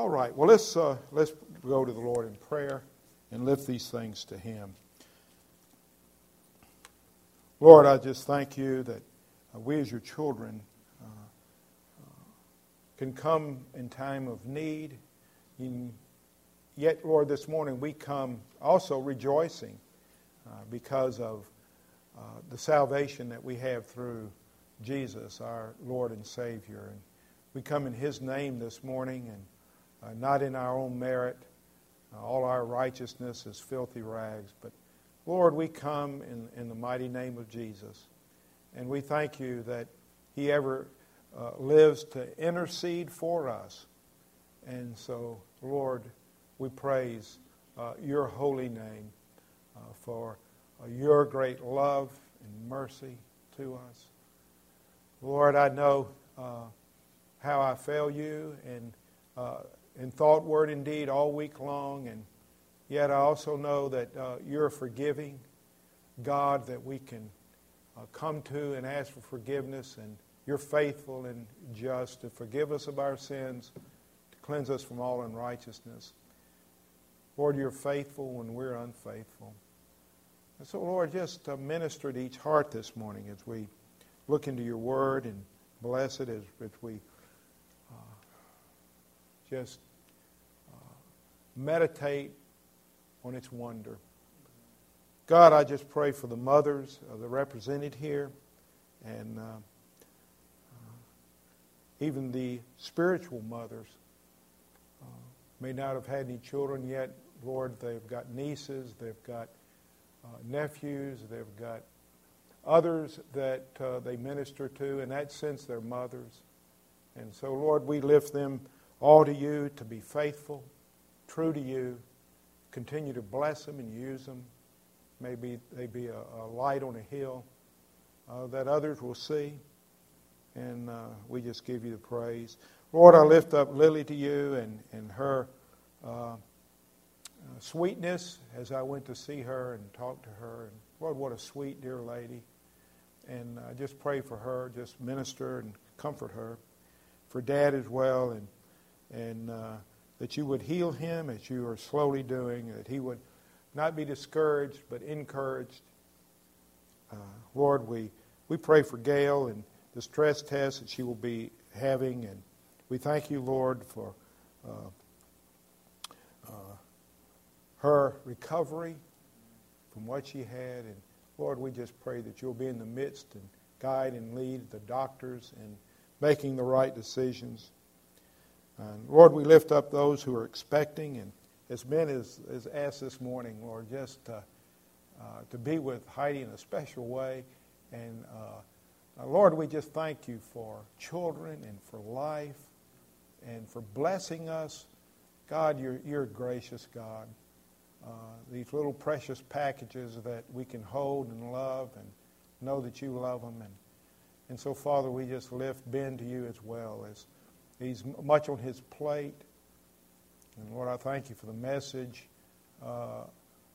All right. Well, let's uh, let's go to the Lord in prayer and lift these things to Him. Lord, I just thank you that uh, we as your children uh, uh can come in time of need. Yet, Lord, this morning we come also rejoicing uh, because of uh, the salvation that we have through Jesus, our Lord and Savior. And we come in His name this morning and uh, not in our own merit. Uh, all our righteousness is filthy rags. But Lord, we come in, in the mighty name of Jesus. And we thank you that He ever uh, lives to intercede for us. And so, Lord, we praise uh, your holy name uh, for uh, your great love and mercy to us. Lord, I know uh, how I fail you and in thought, word, and deed all week long. And yet I also know that uh, you're a forgiving God that we can uh, come to and ask for forgiveness. And you're faithful and just to forgive us of our sins, to cleanse us from all unrighteousness. Lord, you're faithful when we're unfaithful. And so, Lord, just uh, minister to each heart this morning as we look into your word and bless it as, as we just meditate on its wonder. God, I just pray for the mothers that are represented here and uh, uh, even the spiritual mothers uh, may not have had any children yet. Lord, they've got nieces, they've got uh, nephews, they've got others that uh, they minister to. In that sense, they're mothers. And so, Lord, we lift them all to you to be faithful true to you. Continue to bless them and use them. Maybe they be a, a light on a hill uh, that others will see. And uh, we just give you the praise. Lord, I lift up Lily to you and, and her uh, uh sweetness as I went to see her and talk to her. And Lord, what a sweet, dear lady. And I just pray for her, just minister and comfort her. For Dad as well. And, and uh, that you would heal him as you are slowly doing, that he would not be discouraged but encouraged. Uh, Lord, we, we pray for Gail and the stress test that she will be having, and we thank you, Lord, for uh, uh, her recovery from what she had. And Lord, we just pray that you'll be in the midst and guide and lead the doctors in making the right decisions. And Lord, we lift up those who are expecting, and as Ben has asked this morning, Lord, just uh, uh, to be with Heidi in a special way. And uh, Lord, we just thank you for children and for life and for blessing us. God, you're, you're gracious God. Uh, these little precious packages that we can hold and love and know that you love them. And, and so, Father, we just lift Ben to you as well as He's much on his plate. And Lord, I thank you for the message uh,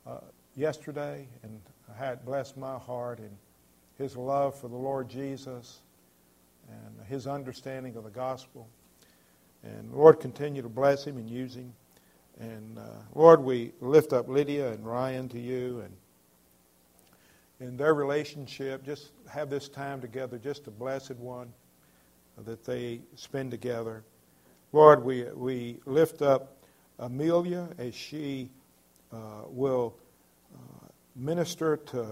uh, yesterday and how it blessed my heart and his love for the Lord Jesus and his understanding of the gospel. And Lord, continue to bless him and use him. And uh, Lord, we lift up Lydia and Ryan to you and in their relationship, just have this time together, just a blessed one that they spend together. Lord, we, we lift up Amelia as she uh, will uh, minister to uh,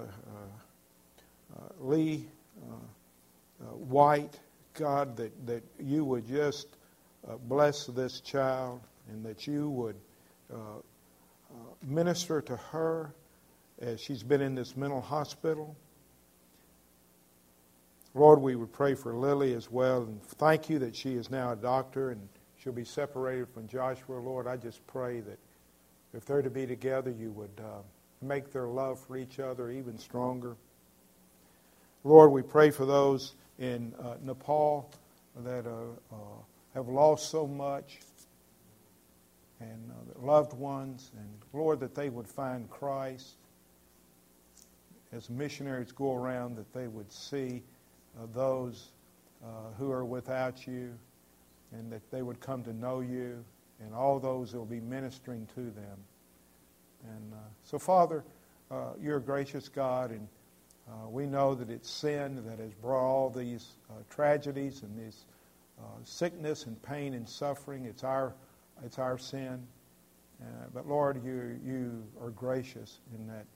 uh Lee uh, uh, White. God, that, that you would just bless this child and that you would minister to her as she's been in this mental hospital. Lord, we would pray for Lily as well and thank you that she is now a doctor and she'll be separated from Joshua. Lord, I just pray that if they're to be together, you would uh, make their love for each other even stronger. Lord, we pray for those in uh, Nepal that uh, uh have lost so much and uh, loved ones, and Lord, that they would find Christ as missionaries go around, that they would see those uh, who are without you and that they would come to know you and all those who will be ministering to them. And uh, so, Father, uh, you're a gracious God, and uh, we know that it's sin that has brought all these uh, tragedies and this uh, sickness and pain and suffering. It's our, it's our sin. But Lord, you, you are gracious in that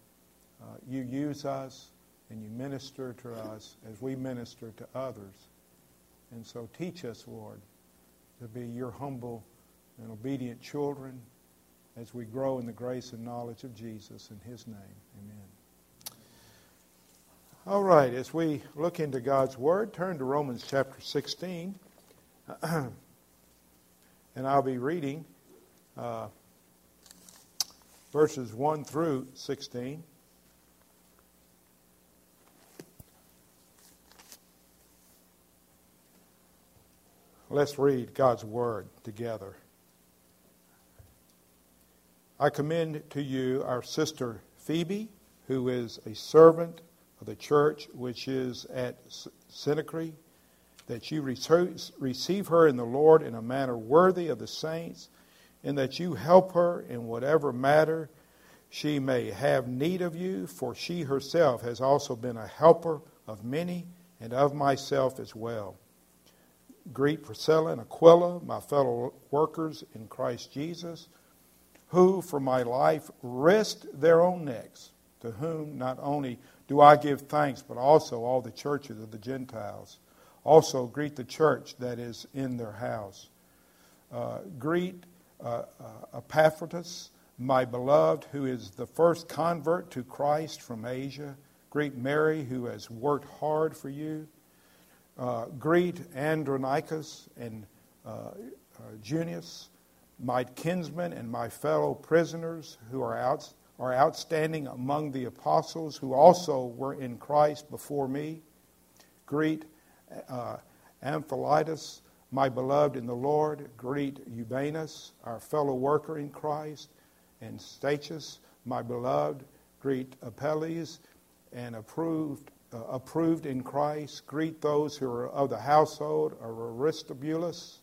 you use us and you minister to us as we minister to others. And so teach us, Lord, to be your humble and obedient children as we grow in the grace and knowledge of Jesus. In his name, amen. All right, as we look into God's Word, turn to Romans chapter 16. and I'll be reading uh, verses 1 through 16. Let's read God's Word together. I commend to you our sister Phoebe, who is a servant of the church which is at Cenchreae, that you receive her in the Lord in a manner worthy of the saints, and that you help her in whatever matter she may have need of you, for she herself has also been a helper of many and of myself as well. Greet Priscilla and Aquila, my fellow workers in Christ Jesus who for my life risked their own necks, to whom not only do I give thanks, but also all the churches of the Gentiles. Also, greet the church that is in their house. Uh, greet uh, uh, Epaphroditus, my beloved, who is the first convert to Christ from Asia. Greet Mary, who has worked hard for you. Uh, greet Andronicus and uh, uh, Junias my kinsmen and my fellow prisoners who are, out, are outstanding among the apostles who also were in Christ before me. Greet uh, my beloved in the Lord. Greet Eubanus, our fellow worker in Christ. And Statius, my beloved. Greet Apelles and approved, uh, approved in Christ. Greet those who are of the household of Aristobulus.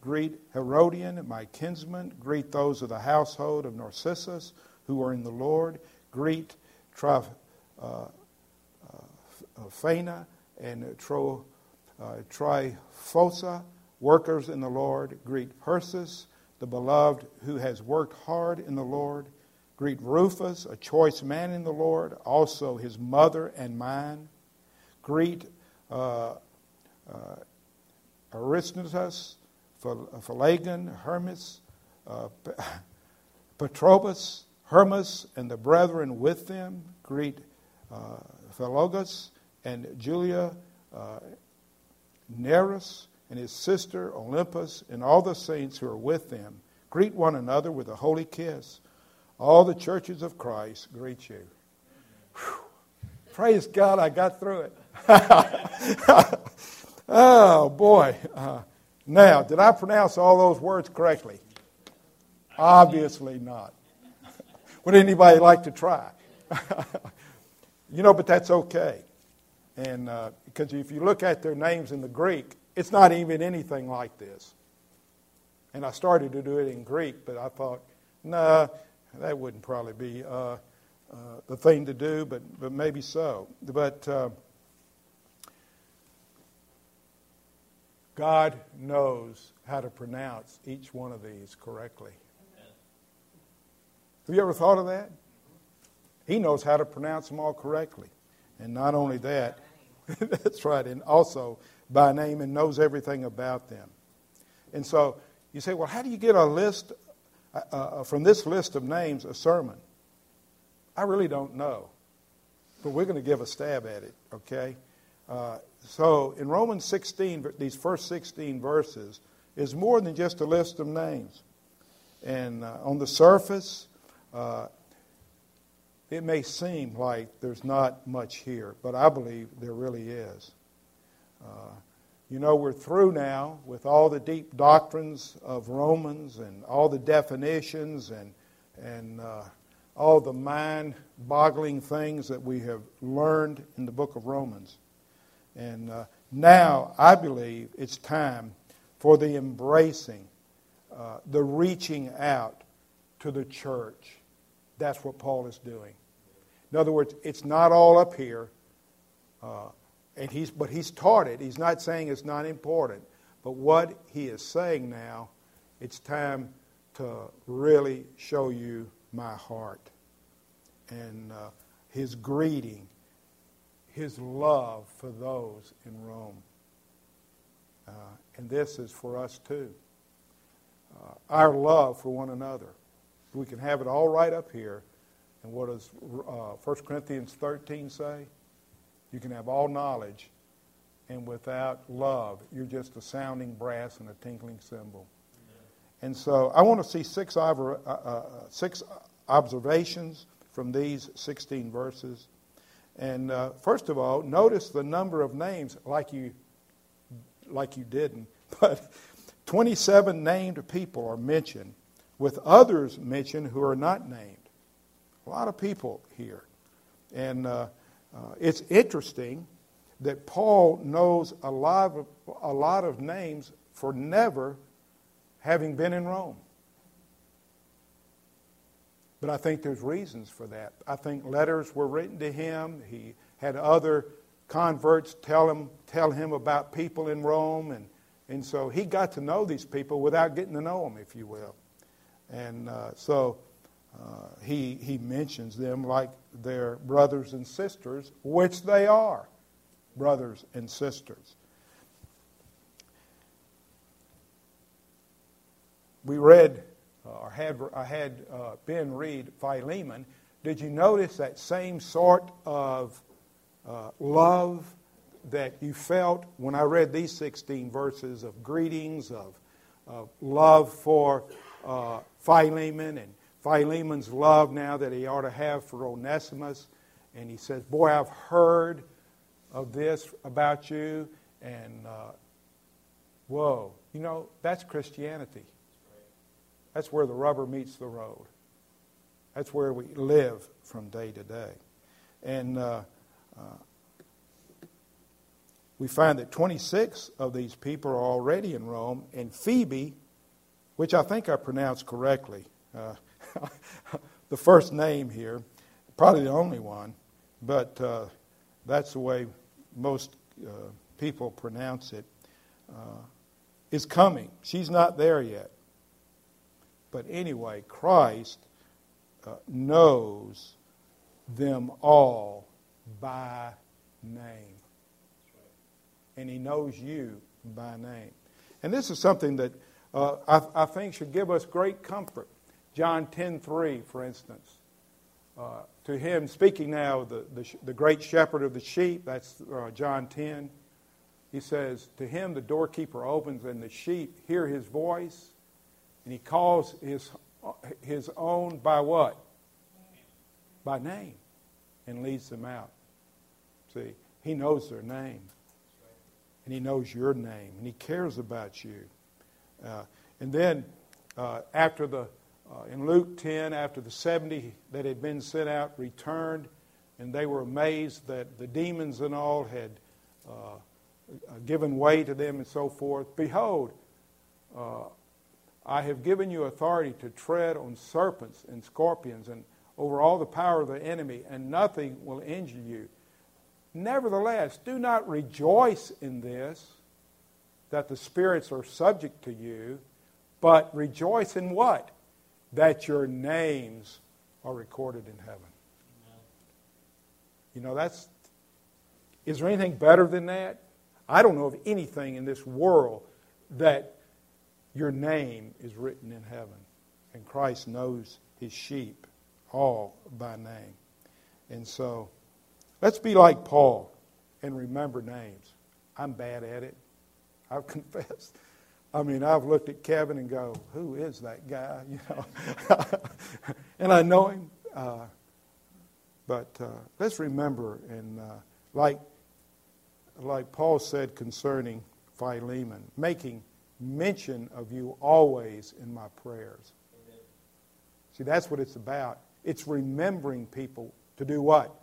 Greet Herodion, my kinsman. Greet those of the household of Narcissus who are in the Lord. Greet Tryphena uh, uh, and Tro, uh, workers in the Lord. Greet Persis, the beloved who has worked hard in the Lord. Greet Rufus, a choice man in the Lord, also his mother and mine. Greet uh, uh, Aristarchus, Phlegon, Hermes, uh, Patrobas, Hermas, and the brethren with them. Greet uh, Philologus and Julia uh, Nereus and his sister Olympas and all the saints who are with them. Greet one another with a holy kiss. All the churches of Christ greet you. Whew. Praise God, I got through it. oh, boy. Uh, now, did I pronounce all those words correctly? Obviously not. Would anybody like to try? you know, but that's okay. And uh, because if you look at their names in the Greek, it's not even anything like this. And I started to do it in Greek, but I thought, nah, that wouldn't probably be uh, uh, the thing to do, but, but maybe so. But uh, God knows how to pronounce each one of these correctly. Have you ever thought of that? He knows how to pronounce them all correctly. And not only that, that's right, and also by name and knows everything about them. And so you say, well, how do you get a list, uh, uh, from this list of names, a sermon? I really don't know. But we're going to give a stab at it, okay? Uh, so in Romans 16, these first 16 verses, is more than just a list of names. And uh, on the surface, uh, it may seem like there's not much here, but I believe there really is. Uh, you know, we're through now with all the deep doctrines of Romans and all the definitions and, and uh, all the mind boggling things that we have learned in the book of Romans. And uh, now I believe it's time for the embracing uh, the reaching out to the church. That's what Paul is doing. In other words, it's not all up here, uh, and he's, but he's taught it. He's not saying it's not important. But what he is saying now, it's time to really show you my heart and uh, his greeting, his love for those in Rome. Uh, and this is for us too. Uh, our love for one another. We can have it all right up here. And what does uh, 1 Corinthians 13 say? You can have all knowledge, and without love, you're just a sounding brass and a tinkling cymbal. And so I want to see six, uh, uh, six observations from these 16 verses. And uh, first of all, notice the number of names, like you, like you didn't, but 27 named people are mentioned, with others mentioned who are not named. A lot of people here. And uh, uh, it's interesting that Paul knows a lot, of, a lot of names for never having been in Rome. But I think there's reasons for that. I think letters were written to him. He had other converts tell him, tell him about people in Rome. And, and so he got to know these people without getting to know them, if you will. And uh, so uh, he, he mentions them like their brothers and sisters, which they are brothers and sisters. We read uh, or had, I had uh, Ben read Philemon, did you notice that same sort of uh, love that you felt when I read these 16 verses of greetings, of, of love for uh, Philemon, and Philemon's love now that he ought to have for Onesimus? And he says, Boy, I've heard of this about you, and uh, whoa, you know, that's Christianity. That's where the rubber meets the road. That's where we live from day to day. And uh, uh, we find that 26 of these people are already in Rome, and Phoebe, which I think I pronounced correctly, uh, the first name here, probably the only one, but uh, that's the way most uh, people pronounce it, uh, is coming. She's not there yet. But anyway, Christ uh, knows them all by name. And he knows you by name. And this is something that uh, I, I, think should give us great comfort. John 10.3, for instance. Uh, to him, speaking now, the, the, the, great shepherd of the sheep, that's uh, John 10, he says, To him the doorkeeper opens, and the sheep hear his voice, and he calls his, his own by what? By name. And leads them out. See, he knows their name. And he knows your name. And he cares about you. Uh, and then uh, after the, uh, in Luke 10, after the 70 that had been sent out returned, and they were amazed that the demons and all had uh, given way to them and so forth, behold, uh, I have given you authority to tread on serpents and scorpions and over all the power of the enemy, and nothing will injure you. Nevertheless, do not rejoice in this, that the spirits are subject to you, but rejoice in what? That your names are recorded in heaven. You know, that's. Is there anything better than that? I don't know of anything in this world that your name is written in heaven. And Christ knows his sheep all by name. And so let's be like Paul and remember names. I'm bad at it. I've confessed. I mean, I've looked at Kevin and go, "Who is that guy?" You know, and I know him. Uh, but uh, let's remember, and uh, like like Paul said concerning Philemon, making mention of you always in my prayers. Amen. See, that's what it's about. It's remembering people to do what?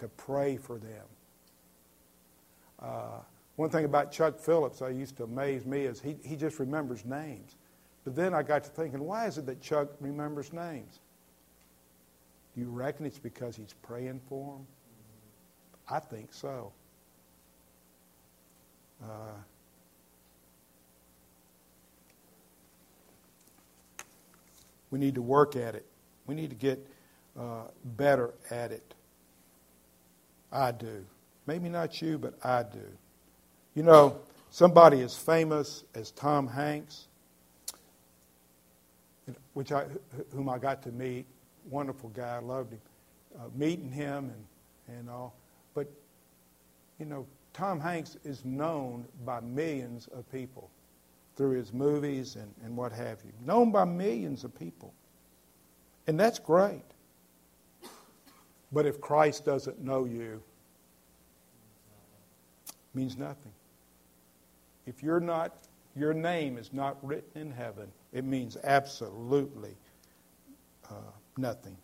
To pray for them. One thing about Chuck Phillips that used to amaze me is he, he just remembers names. But then I got to thinking, why is it that Chuck remembers names? Do you reckon it's because he's praying for them? I think so. Uh, we need to work at it. We need to get uh, better at it. I do. Maybe not you, but I do. You know, somebody as famous as Tom Hanks, which I, whom I got to meet, wonderful guy, I loved him, uh, meeting him and, and all. But, you know, Tom Hanks is known by millions of people through his movies and, and what have you. Known by millions of people. And that's great. But if Christ doesn't know you, means nothing. If you're not, your name is not written in heaven, it means absolutely uh, nothing.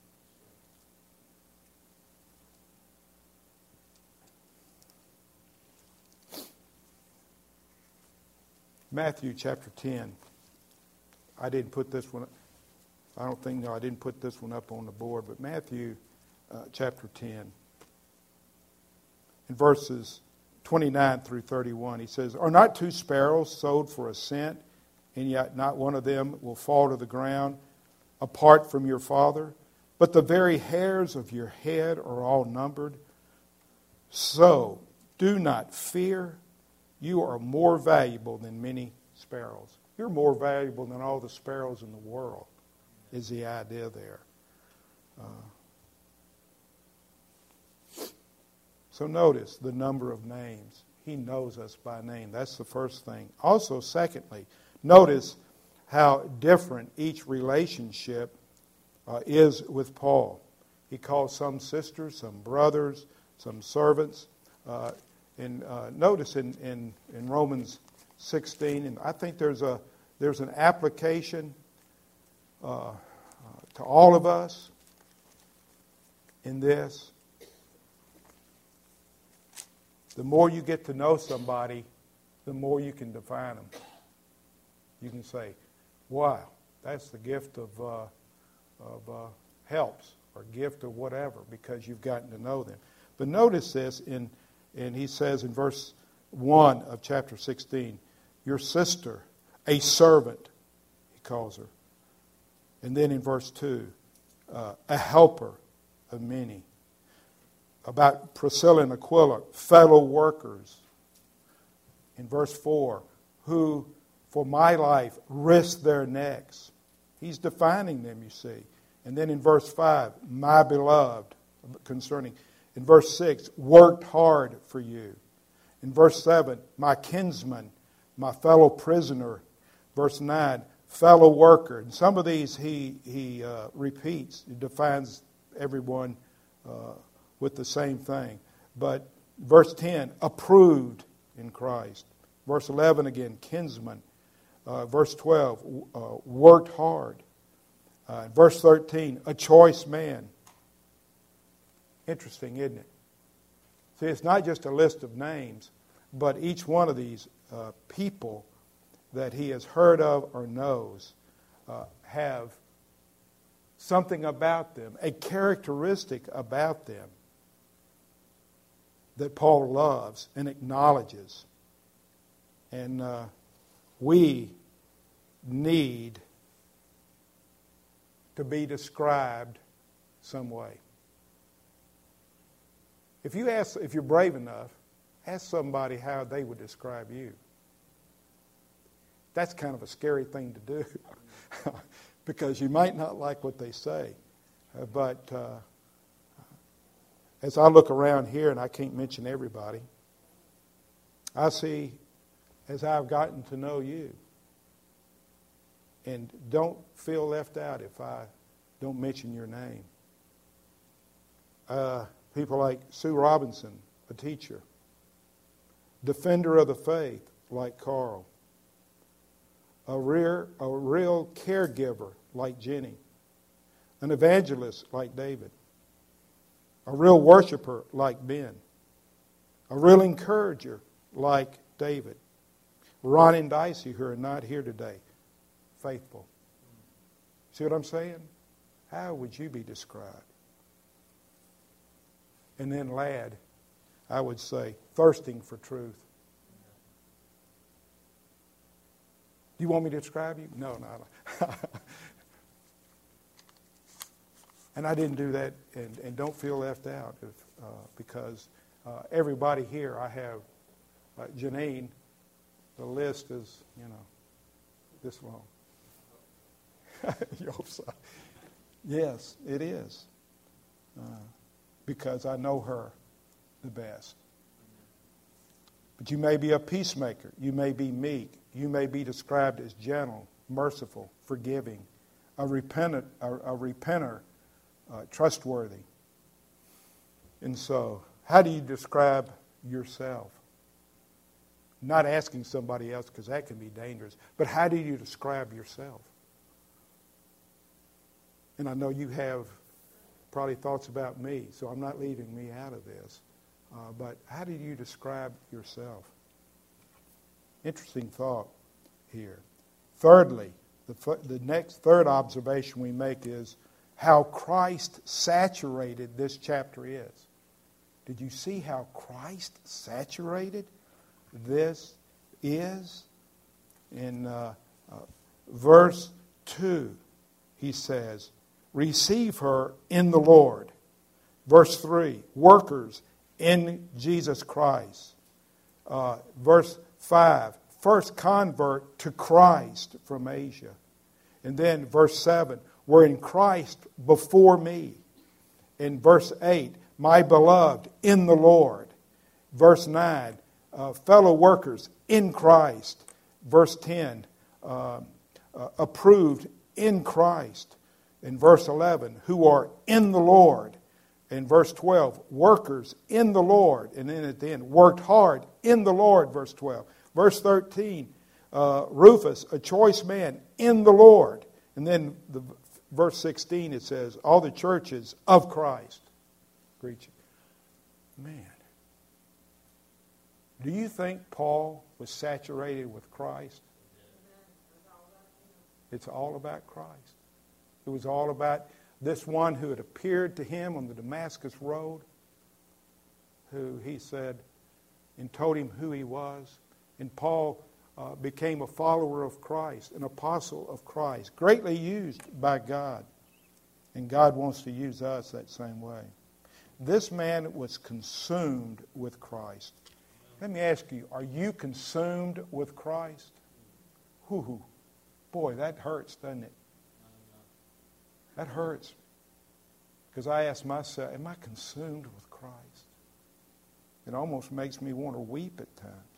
Matthew chapter 10. I didn't put this one, I don't think, no, I didn't put this one up on the board, but Matthew uh, chapter 10. In verses 29 through 31, he says, Are not two sparrows sold for a cent, and yet not one of them will fall to the ground apart from your Father? But the very hairs of your head are all numbered. So do not fear. You are more valuable than many sparrows. You're more valuable than all the sparrows in the world, is the idea there. Uh, So notice the number of names. He knows us by name. That's the first thing. Also, secondly, notice how different each relationship uh, is with Paul. He calls some sisters, some brothers, some servants. Uh, and uh, notice in, in, in Romans 16, and I think there's, a, there's an application uh, uh, to all of us in this. The more you get to know somebody, the more you can define them. You can say, wow, that's the gift of, uh, of uh, helps or gift or whatever because you've gotten to know them. But notice this, in, and he says in verse 1 of chapter 16, your sister, a servant, he calls her. And then in verse 2, uh, a helper of many about Priscilla and Aquila, fellow workers. In verse 4, who for my life risked their necks. He's defining them, you see. And then in verse 5, my beloved, concerning. In verse 6, worked hard for you. In verse 7, my kinsman, my fellow prisoner. Verse 9, fellow worker. And some of these he, he uh, repeats, he defines everyone uh, with the same thing. But verse 10, approved in Christ. Verse 11 again, kinsman. Uh, verse 12, uh, worked hard. Uh, verse 13, a choice man. Interesting, isn't it? See, it's not just a list of names, but each one of these uh, people that he has heard of or knows uh, have something about them, a characteristic about them that Paul loves and acknowledges. And uh, we need to be described some way. If you ask, if you're brave enough, ask somebody how they would describe you. That's kind of a scary thing to do because you might not like what they say. Uh, but uh, as I look around here, and I can't mention everybody, I see as I've gotten to know you. And don't feel left out if I don't mention your name. Uh, people like Sue Robinson, a teacher. Defender of the faith, like Carl. A, real, a real caregiver, like Jenny. An evangelist, like David a real worshiper like Ben, a real encourager like David, Ron and Dicey, who are not here today, faithful. See what I'm saying? How would you be described? And then, lad, I would say, thirsting for truth. Do you want me to describe you? No, no. and I didn't do that, and, and don't feel left out if, uh, because uh, everybody here, I have, uh, Janine, the list is, you know, this long. Yes, it is. Uh, because I know her the best. But you may be a peacemaker. You may be meek. You may be described as gentle, merciful, forgiving, a repentant, a, a repenter, uh, trustworthy. And so, how do you describe yourself? Not asking somebody else because that can be dangerous, but how do you describe yourself? And I know you have probably thoughts about me, so I'm not leaving me out of this. Uh, but how do you describe yourself? Interesting thought here. Thirdly, the, the next third observation we make is how Christ saturated this chapter is. Did you see how Christ saturated this is? In uh, uh, verse 2, he says, Receive her in the Lord. Verse 3, workers in Jesus Christ. Uh, verse 5, first convert to Christ from Asia. And then verse 7, were in Christ before me. In verse 8, my beloved in the Lord. Verse 9, uh, fellow workers in Christ. Verse 10, uh, uh, approved in Christ. In verse 11, who are in the Lord. In verse 12, workers in the Lord. And then at the end, worked hard in the Lord, verse 12. Verse 13, uh, Rufus, a choice man in the Lord. And then the verse 16, it says, all the churches of Christ you. Man. Do you think Paul was saturated with Christ? It's all about Christ. It was all about this one who had appeared to him on the Damascus Road, who he said and told him who he was. And Paul uh, became a follower of Christ, an apostle of Christ, greatly used by God. And God wants to use us that same way. This man was consumed with Christ. Let me ask you, are you consumed with Christ? Whoo, boy, that hurts, doesn't it? That hurts. Because I ask myself, am I consumed with Christ? It almost makes me want to weep at times.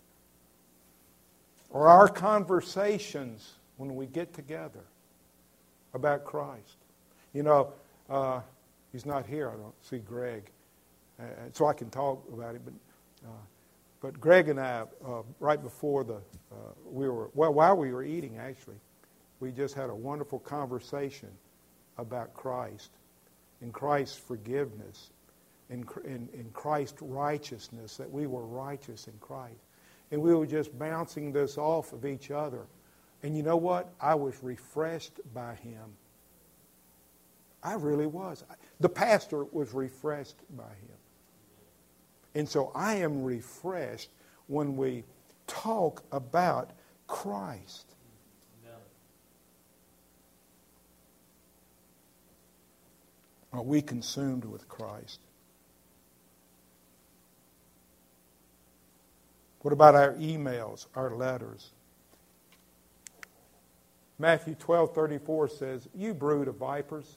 Or our conversations when we get together about Christ. You know, uh, he's not here. I don't see Greg. Uh, so I can talk about it. But, uh, but Greg and I, uh, right before the, uh, we were, well, while we were eating, actually, we just had a wonderful conversation about Christ and Christ's forgiveness and in, in Christ's righteousness, that we were righteous in Christ. And we were just bouncing this off of each other. And you know what? I was refreshed by him. I really was. The pastor was refreshed by him. And so I am refreshed when we talk about Christ. Are we consumed with Christ? What about our emails, our letters? Matthew 12 34 says, You brood of vipers,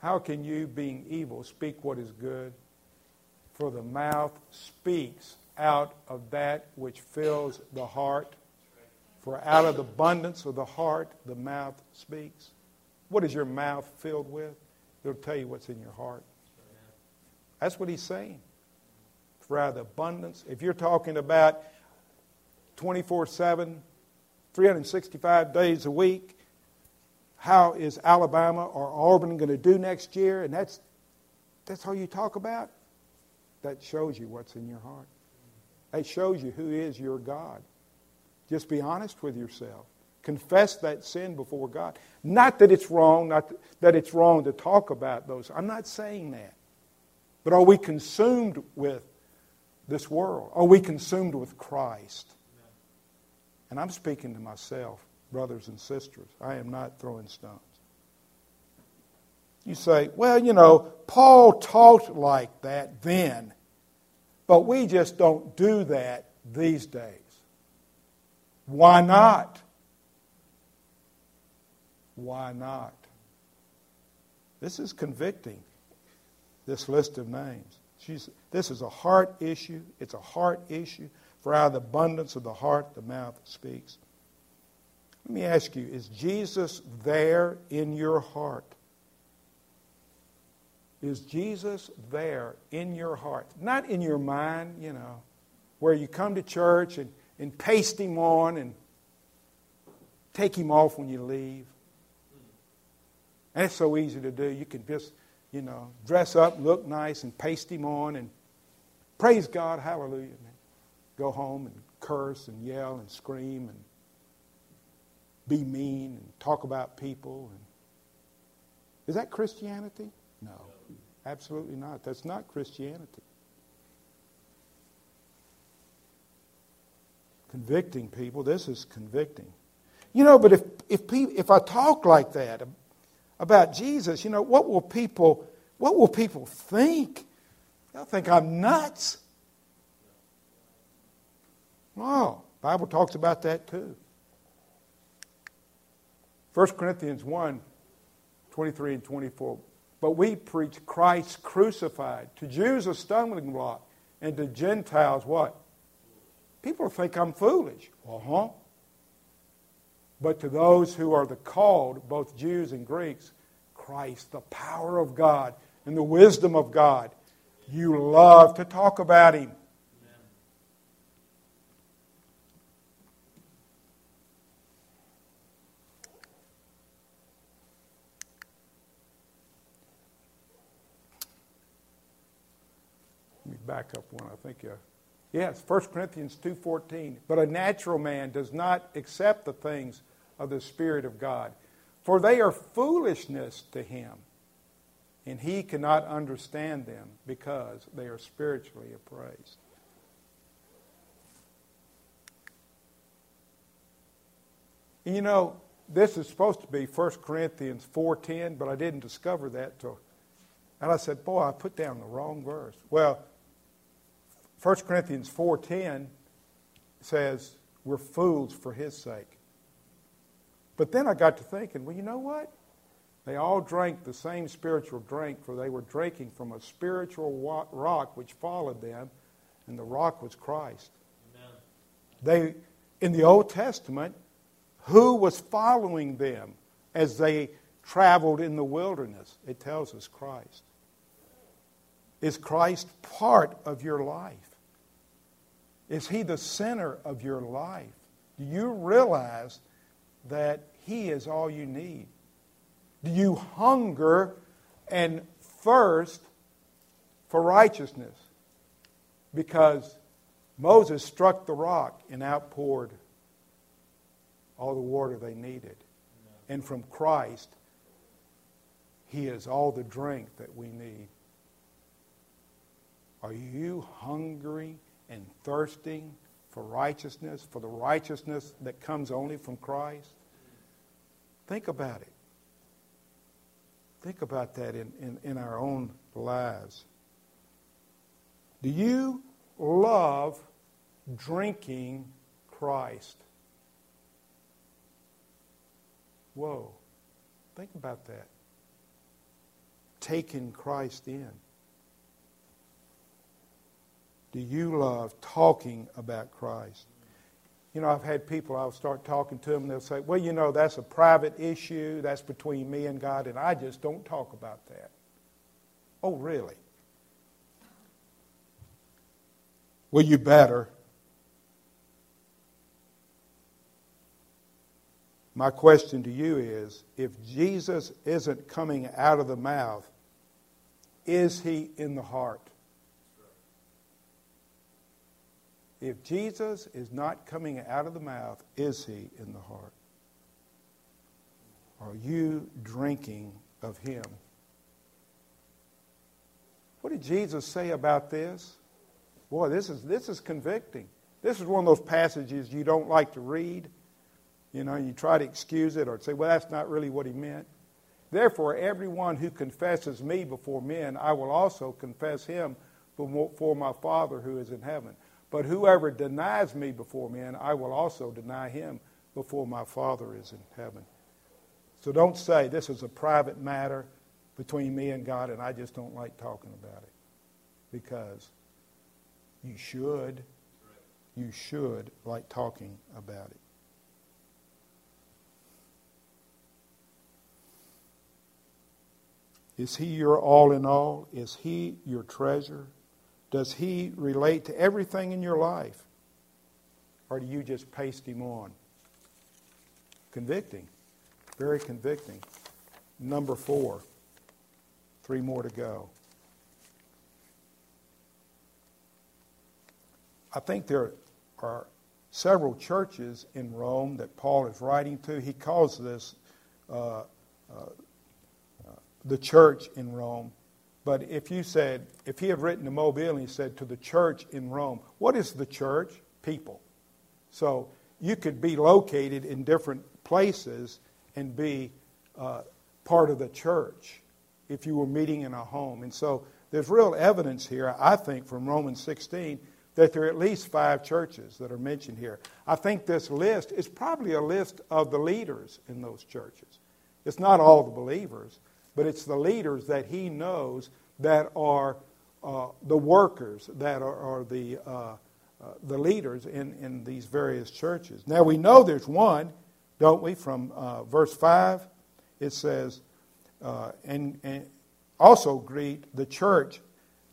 how can you, being evil, speak what is good? For the mouth speaks out of that which fills the heart. For out of the abundance of the heart, the mouth speaks. What is your mouth filled with? It'll tell you what's in your heart. That's what he's saying. The abundance, if you're talking about 24 7, 365 days a week, how is Alabama or Auburn going to do next year, and that's, that's all you talk about, that shows you what's in your heart. That shows you who is your God. Just be honest with yourself. confess that sin before God. Not that it's wrong, not that it's wrong to talk about those. I'm not saying that. But are we consumed with this world? Are we consumed with Christ? And I'm speaking to myself, brothers and sisters. I am not throwing stones. You say, well, you know, Paul talked like that then, but we just don't do that these days. Why not? Why not? This is convicting, this list of names. She's, this is a heart issue. It's a heart issue. For out of the abundance of the heart, the mouth speaks. Let me ask you is Jesus there in your heart? Is Jesus there in your heart? Not in your mind, you know, where you come to church and, and paste him on and take him off when you leave. And it's so easy to do. You can just, you know, dress up, look nice, and paste him on and praise God, hallelujah. And go home and curse and yell and scream and be mean and talk about people. And is that Christianity? No, absolutely not. That's not Christianity. Convicting people, this is convicting. You know, but if, if, if I talk like that about Jesus, you know, what will people, what will people think? They'll think I'm nuts. Oh, Bible talks about that too. 1 Corinthians 1, 23 and 24. But we preach Christ crucified. To Jews a stumbling block, and to Gentiles what? People think I'm foolish. Uh-huh. But to those who are the called, both Jews and Greeks, Christ, the power of God and the wisdom of God. You love to talk about Him. Back up one. I think, uh, yes, 1 Corinthians 2.14. But a natural man does not accept the things of the Spirit of God, for they are foolishness to him, and he cannot understand them because they are spiritually appraised. You know, this is supposed to be 1 Corinthians 4.10, but I didn't discover that till... And I said, boy, I put down the wrong verse. Well, 1 Corinthians 4.10 says, we're fools for his sake. But then I got to thinking, well, you know what? They all drank the same spiritual drink, for they were drinking from a spiritual rock which followed them, and the rock was Christ. Amen. They, in the Old Testament, who was following them as they traveled in the wilderness? It tells us Christ. Is Christ part of your life? Is He the center of your life? Do you realize that He is all you need? Do you hunger and thirst for righteousness? Because Moses struck the rock and outpoured all the water they needed. And from Christ, He is all the drink that we need. Are you hungry and thirsting for righteousness, for the righteousness that comes only from Christ? Think about it. Think about that in, in, in our own lives. Do you love drinking Christ? Whoa. Think about that. Taking Christ in. Do you love talking about Christ? You know, I've had people, I'll start talking to them, and they'll say, Well, you know, that's a private issue. That's between me and God, and I just don't talk about that. Oh, really? Well, you better. My question to you is if Jesus isn't coming out of the mouth, is he in the heart? If Jesus is not coming out of the mouth, is he in the heart? are you drinking of him? What did Jesus say about this? Boy, this is, this is convicting. This is one of those passages you don't like to read. You know, you try to excuse it or say, well, that's not really what he meant. Therefore, everyone who confesses me before men, I will also confess him before my Father who is in heaven. But whoever denies me before men, I will also deny him before my Father is in heaven. So don't say this is a private matter between me and God and I just don't like talking about it. Because you should. You should like talking about it. Is he your all in all? Is he your treasure? Does he relate to everything in your life? Or do you just paste him on? Convicting. Very convicting. Number four. Three more to go. I think there are several churches in Rome that Paul is writing to. He calls this uh, uh, the church in Rome. But if you said, if he had written to Mobile and he said to the church in Rome, what is the church? People. So you could be located in different places and be uh, part of the church if you were meeting in a home. And so there's real evidence here, I think, from Romans 16 that there are at least five churches that are mentioned here. I think this list is probably a list of the leaders in those churches. It's not all the believers, but it's the leaders that he knows that are uh, the workers, that are, are the, uh, uh, the leaders in, in these various churches. Now we know there's one, don't we, from uh, verse 5. It says, uh, and, and also greet the church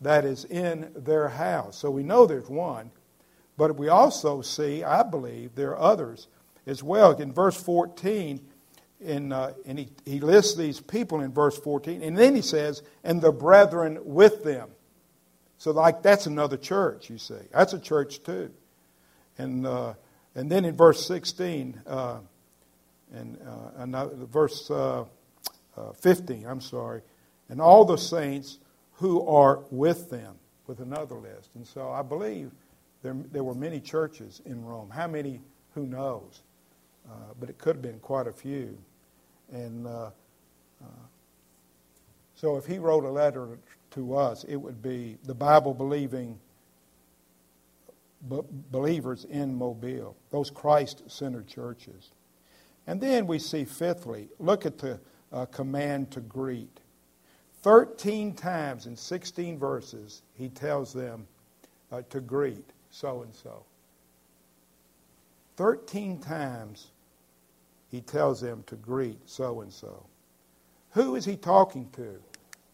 that is in their house. So we know there's one, but we also see, I believe, there are others as well. In verse 14, in, uh, and he, he lists these people in verse 14. And then he says, and the brethren with them. So, like, that's another church, you see. That's a church, too. And, uh, and then in verse 16, uh, and uh, another, verse uh, uh, 15, I'm sorry, and all the saints who are with them, with another list. And so I believe there, there were many churches in Rome. How many? Who knows? Uh, but it could have been quite a few. And uh, uh, so if he wrote a letter to us, it would be the Bible believing b- believers in Mobile, those Christ centered churches. And then we see, fifthly, look at the uh, command to greet. 13 times in 16 verses, he tells them uh, to greet so and so. 13 times he tells them to greet so and so. Who is he talking to?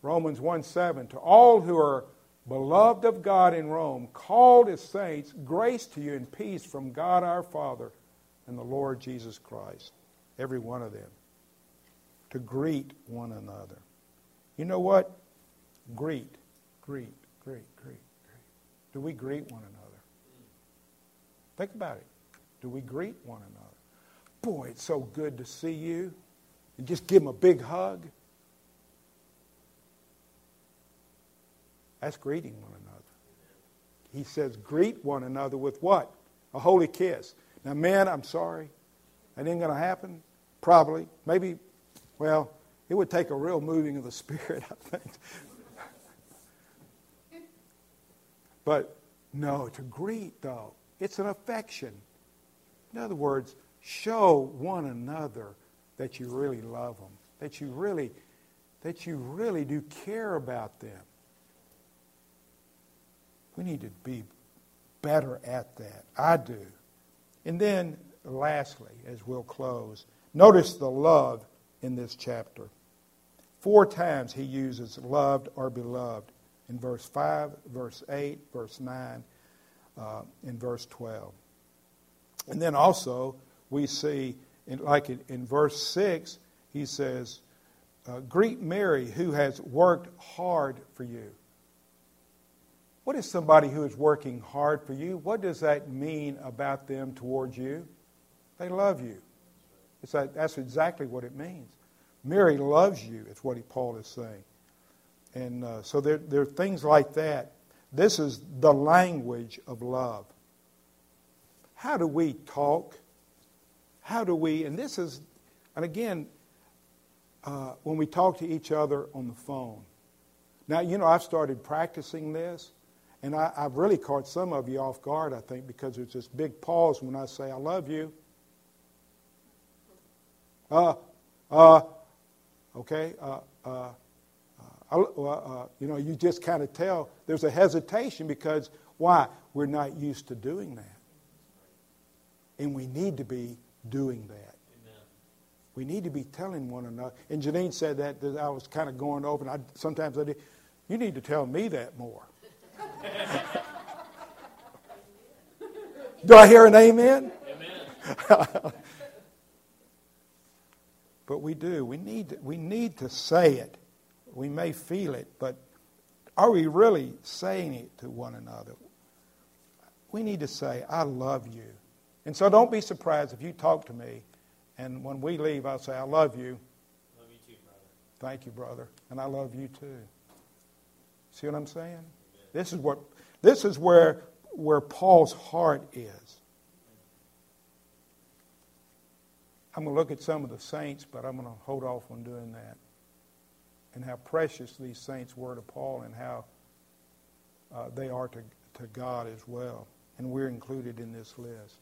Romans 1 7. To all who are beloved of God in Rome, called as saints, grace to you and peace from God our Father and the Lord Jesus Christ. Every one of them. To greet one another. You know what? Greet, greet, greet, greet, greet. Do we greet one another? Think about it. Do we greet one another? Boy, it's so good to see you. And just give them a big hug. That's greeting one another. He says, greet one another with what? A holy kiss. Now, men, I'm sorry. That ain't going to happen. Probably. Maybe, well, it would take a real moving of the Spirit, I think. but no, to greet, though, it's an affection. In other words, show one another that you really love them, that you really, that you really do care about them. We need to be better at that. I do. And then, lastly, as we'll close, notice the love in this chapter. Four times he uses loved or beloved in verse 5, verse 8, verse 9, uh, in verse 12. And then also, we see, in, like in, in, verse 6, he says, uh, Greet Mary, who has worked hard for you. What is somebody who is working hard for you? What does that mean about them towards you? They love you. It's that, that's exactly what it means. Mary loves you, is what Paul is saying. And uh, so there, there are things like that. This is the language of love. How do we talk? How do we, and this is, and again, uh, when we talk to each other on the phone. Now, you know, I've started practicing this, and I, have really caught some of you off guard, I think, because there's this big pause when I say, I love you. Uh, uh, okay, uh, uh, uh, uh you know, you just kind of tell there's a hesitation because why? We're not used to doing that. And we need to be doing that. Amen. We need to be telling one another. And Janine said that, that I was kind of going over, and I, sometimes I did. You need to tell me that more. Do I hear an amen? Amen. but we do. We need, to, we need to say it. We may feel it, but are we really saying it to one another? We need to say, I love you. And so don't be surprised if you talk to me, and when we leave, I'll say, I love you. Love you too, brother. Thank you, brother. And I love you too. See what I'm saying? Amen. This is what this is where where Paul's heart is. I'm going to look at some of the saints, but I'm going to hold off on doing that. And how precious these saints were to Paul and how uh, they are to, to God as well. And we're included in this list.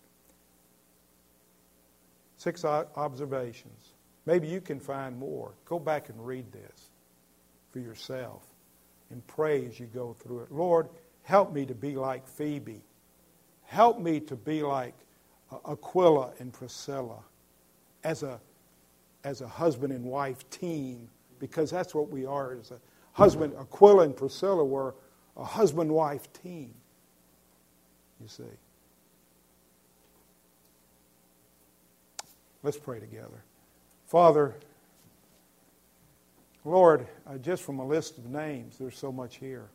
Six observations. Maybe you can find more. Go back and read this for yourself and pray as you go through it. Lord, help me to be like Phoebe. Help me to be like uh, Aquila and Priscilla as a, as a husband and wife team, because that's what we are as a husband. Aquila and Priscilla were a husband wife team, you see. Let's pray together. Father, Lord, uh, just from a list of names, there's so much here.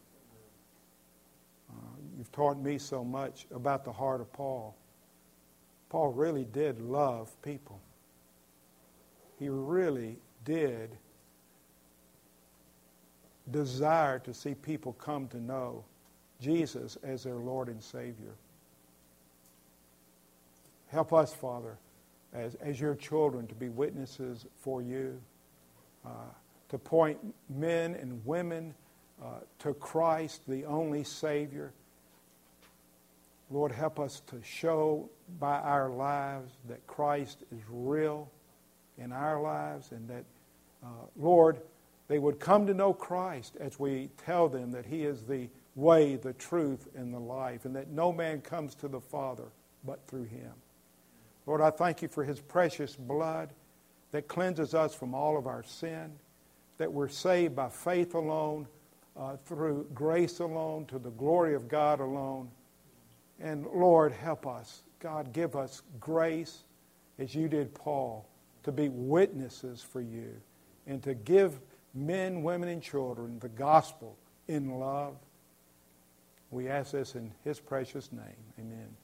Uh, you've taught me so much about the heart of Paul. Paul really did love people. He really did desire to see people come to know Jesus as their Lord and Savior. Help us, Father, as, as your children, to be witnesses for you. Uh, to point men and women uh, to Christ, the only Savior. Lord, help us to show by our lives that Christ is real in our lives and that, uh, Lord, they would come to know Christ as we tell them that He is the way, the truth, and the life, and that no man comes to the Father but through Him. Lord, I thank you for His precious blood that cleanses us from all of our sin that we're saved by faith alone, uh, through grace alone, to the glory of God alone. And Lord, help us. God, give us grace, as you did Paul, to be witnesses for you and to give men, women, and children the gospel in love. We ask this in his precious name. Amen.